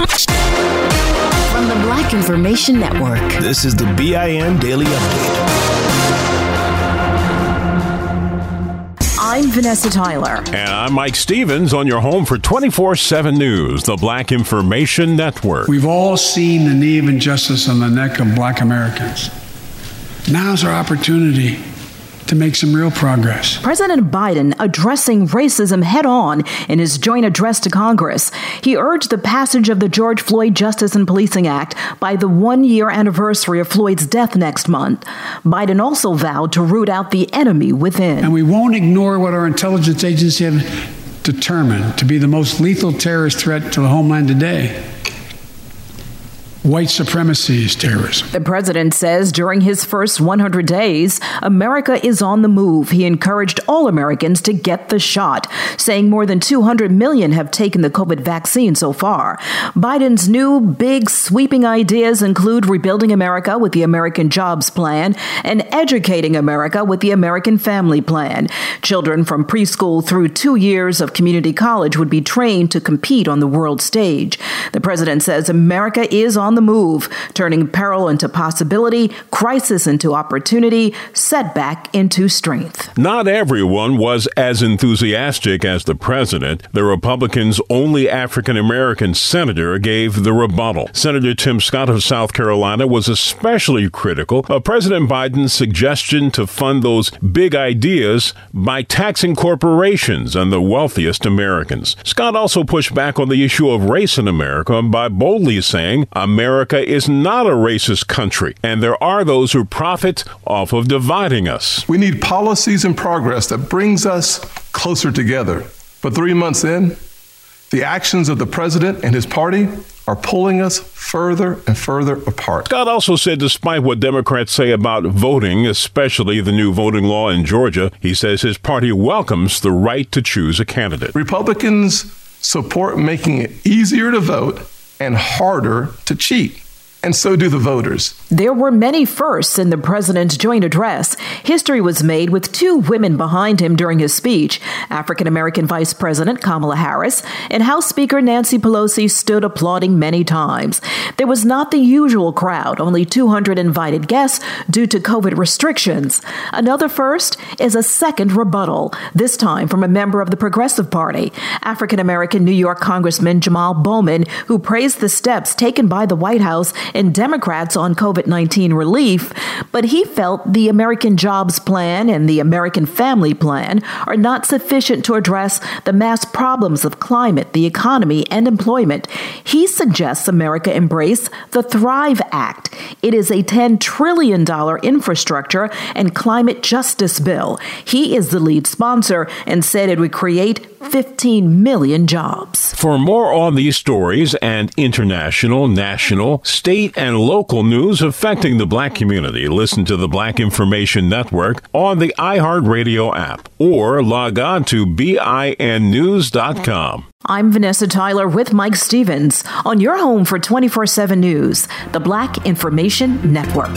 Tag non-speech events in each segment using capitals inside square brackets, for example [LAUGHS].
From the Black Information Network, this is the BIN Daily Update. I'm Vanessa Tyler. And I'm Mike Stevens on your home for 24 7 News, the Black Information Network. We've all seen the knee of injustice on the neck of black Americans. Now's our opportunity to make some real progress. President Biden addressing racism head on in his joint address to Congress. He urged the passage of the George Floyd Justice and Policing Act by the one year anniversary of Floyd's death next month. Biden also vowed to root out the enemy within. And we won't ignore what our intelligence agencies have determined to be the most lethal terrorist threat to the homeland today White supremacy is terrorism. The president says during his first 100 days, America is on the move. He encouraged all Americans to get the shot, saying more than 200 million have taken the COVID vaccine so far. Biden's new big sweeping ideas include rebuilding America with the American Jobs Plan and educating America with the American Family Plan. Children from preschool through two years of community college would be trained to compete on the world stage. The president says America is on on the move, turning peril into possibility, crisis into opportunity, setback into strength. Not everyone was as enthusiastic as the president. The Republicans' only African American senator gave the rebuttal. Senator Tim Scott of South Carolina was especially critical of President Biden's suggestion to fund those big ideas by taxing corporations and the wealthiest Americans. Scott also pushed back on the issue of race in America by boldly saying, America America is not a racist country, and there are those who profit off of dividing us. We need policies and progress that brings us closer together. But three months in, the actions of the president and his party are pulling us further and further apart. Scott also said, despite what Democrats say about voting, especially the new voting law in Georgia, he says his party welcomes the right to choose a candidate. Republicans support making it easier to vote and harder to cheat and so do the voters. There were many firsts in the president's joint address. History was made with two women behind him during his speech African American Vice President Kamala Harris and House Speaker Nancy Pelosi stood applauding many times. There was not the usual crowd, only 200 invited guests due to COVID restrictions. Another first is a second rebuttal, this time from a member of the Progressive Party, African American New York Congressman Jamal Bowman, who praised the steps taken by the White House and Democrats on COVID 19 relief, but he felt the American Jobs Plan and the American Family Plan are not sufficient to address the mass problems of climate, the economy, and employment. He suggests America embrace the Thrive Act. It is a $10 trillion infrastructure and climate justice bill. He is the lead sponsor and said it would create 15 million jobs. For more on these stories and international, national, state, and local news affecting the black community, listen to the Black Information Network on the iHeartRadio app or log on to BINnews.com. I'm Vanessa Tyler with Mike Stevens on your home for 24 7 News, the Black Information Network.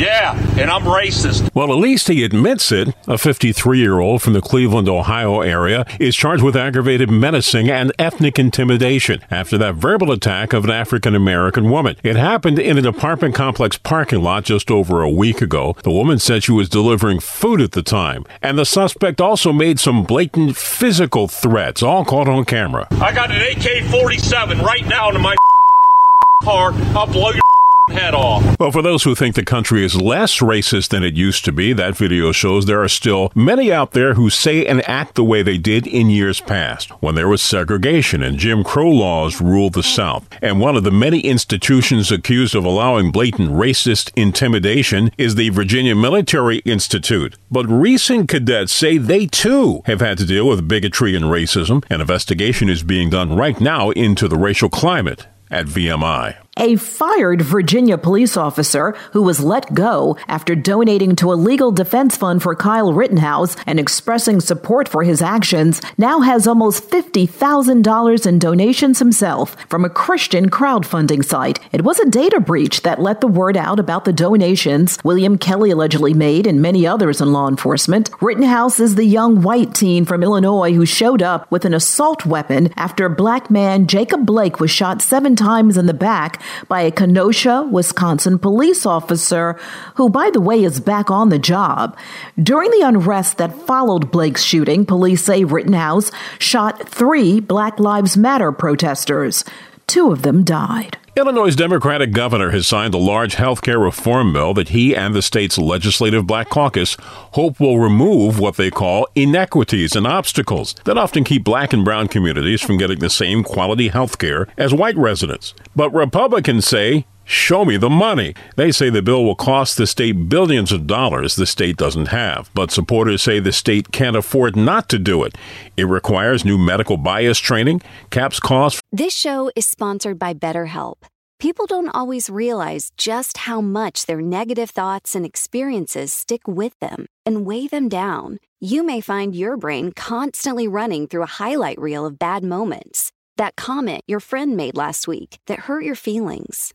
Yeah, and I'm racist. Well, at least he admits it. A 53 year old from the Cleveland, Ohio area is charged with aggravated menacing and ethnic intimidation after that verbal attack of an African American woman. It happened in an apartment complex parking lot just over a week ago. The woman said she was delivering food at the time, and the suspect also made some blatant physical threats, all caught on camera. I got an AK 47 right now in my [LAUGHS] car. I'll blow your head off. Well, for those who think the country is less racist than it used to be, that video shows there are still many out there who say and act the way they did in years past, when there was segregation and Jim Crow laws ruled the South. And one of the many institutions accused of allowing blatant racist intimidation is the Virginia Military Institute. But recent cadets say they too have had to deal with bigotry and racism. An investigation is being done right now into the racial climate at VMI. A fired Virginia police officer who was let go after donating to a legal defense fund for Kyle Rittenhouse and expressing support for his actions now has almost $50,000 in donations himself from a Christian crowdfunding site. It was a data breach that let the word out about the donations William Kelly allegedly made and many others in law enforcement. Rittenhouse is the young white teen from Illinois who showed up with an assault weapon after black man Jacob Blake was shot seven times in the back by a Kenosha, Wisconsin police officer who, by the way, is back on the job. During the unrest that followed Blake's shooting, police say Rittenhouse shot three Black Lives Matter protesters. Two of them died. Illinois' Democratic governor has signed a large health care reform bill that he and the state's legislative black caucus hope will remove what they call inequities and obstacles that often keep black and brown communities from getting the same quality health care as white residents. But Republicans say Show me the money. They say the bill will cost the state billions of dollars the state doesn't have, but supporters say the state can't afford not to do it. It requires new medical bias training, caps costs. This show is sponsored by BetterHelp. People don't always realize just how much their negative thoughts and experiences stick with them and weigh them down. You may find your brain constantly running through a highlight reel of bad moments. That comment your friend made last week that hurt your feelings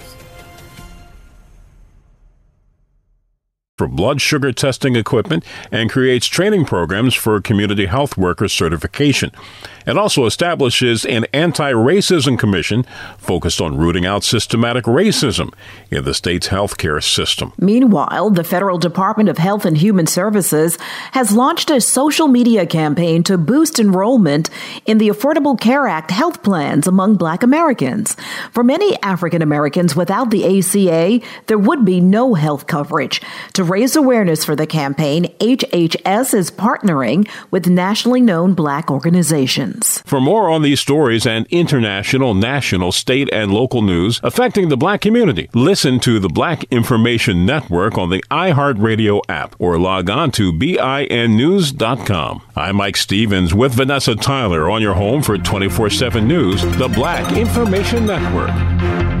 For blood sugar testing equipment and creates training programs for community health worker certification. It also establishes an anti racism commission focused on rooting out systematic racism in the state's healthcare system. Meanwhile, the Federal Department of Health and Human Services has launched a social media campaign to boost enrollment in the Affordable Care Act health plans among Black Americans. For many African Americans without the ACA, there would be no health coverage. To raise awareness for the campaign, HHS is partnering with nationally known Black organizations. For more on these stories and international, national, state, and local news affecting the black community, listen to the Black Information Network on the iHeartRadio app or log on to BINnews.com. I'm Mike Stevens with Vanessa Tyler on your home for 24 7 News, the Black Information Network.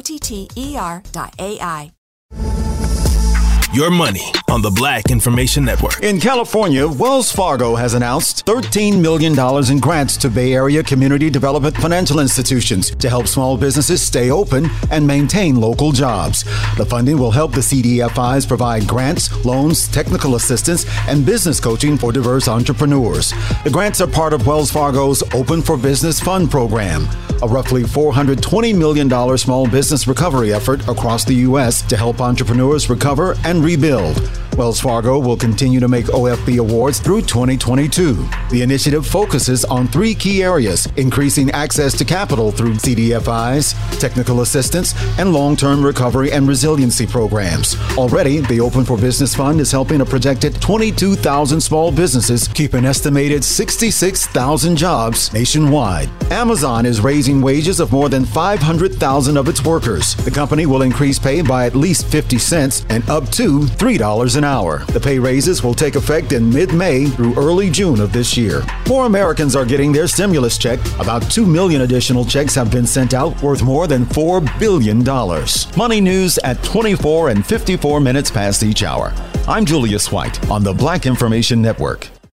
T T E R dot AI. Your money on the Black Information Network. In California, Wells Fargo has announced $13 million in grants to Bay Area community development financial institutions to help small businesses stay open and maintain local jobs. The funding will help the CDFIs provide grants, loans, technical assistance, and business coaching for diverse entrepreneurs. The grants are part of Wells Fargo's Open for Business Fund program, a roughly $420 million small business recovery effort across the U.S. to help entrepreneurs recover and rebuild. Wells Fargo will continue to make OFB awards through 2022. The initiative focuses on three key areas increasing access to capital through CDFIs, technical assistance, and long term recovery and resiliency programs. Already, the Open for Business Fund is helping a projected 22,000 small businesses keep an estimated 66,000 jobs nationwide. Amazon is raising wages of more than 500,000 of its workers. The company will increase pay by at least 50 cents and up to $3 an hour. The pay raises will take effect in mid May through early June of this year. More Americans are getting their stimulus check. About 2 million additional checks have been sent out worth more than $4 billion. Money news at 24 and 54 minutes past each hour. I'm Julius White on the Black Information Network.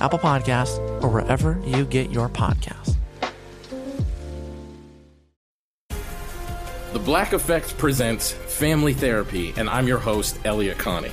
Apple Podcasts, or wherever you get your podcasts. The Black Effect presents Family Therapy, and I'm your host, Elliott Connie.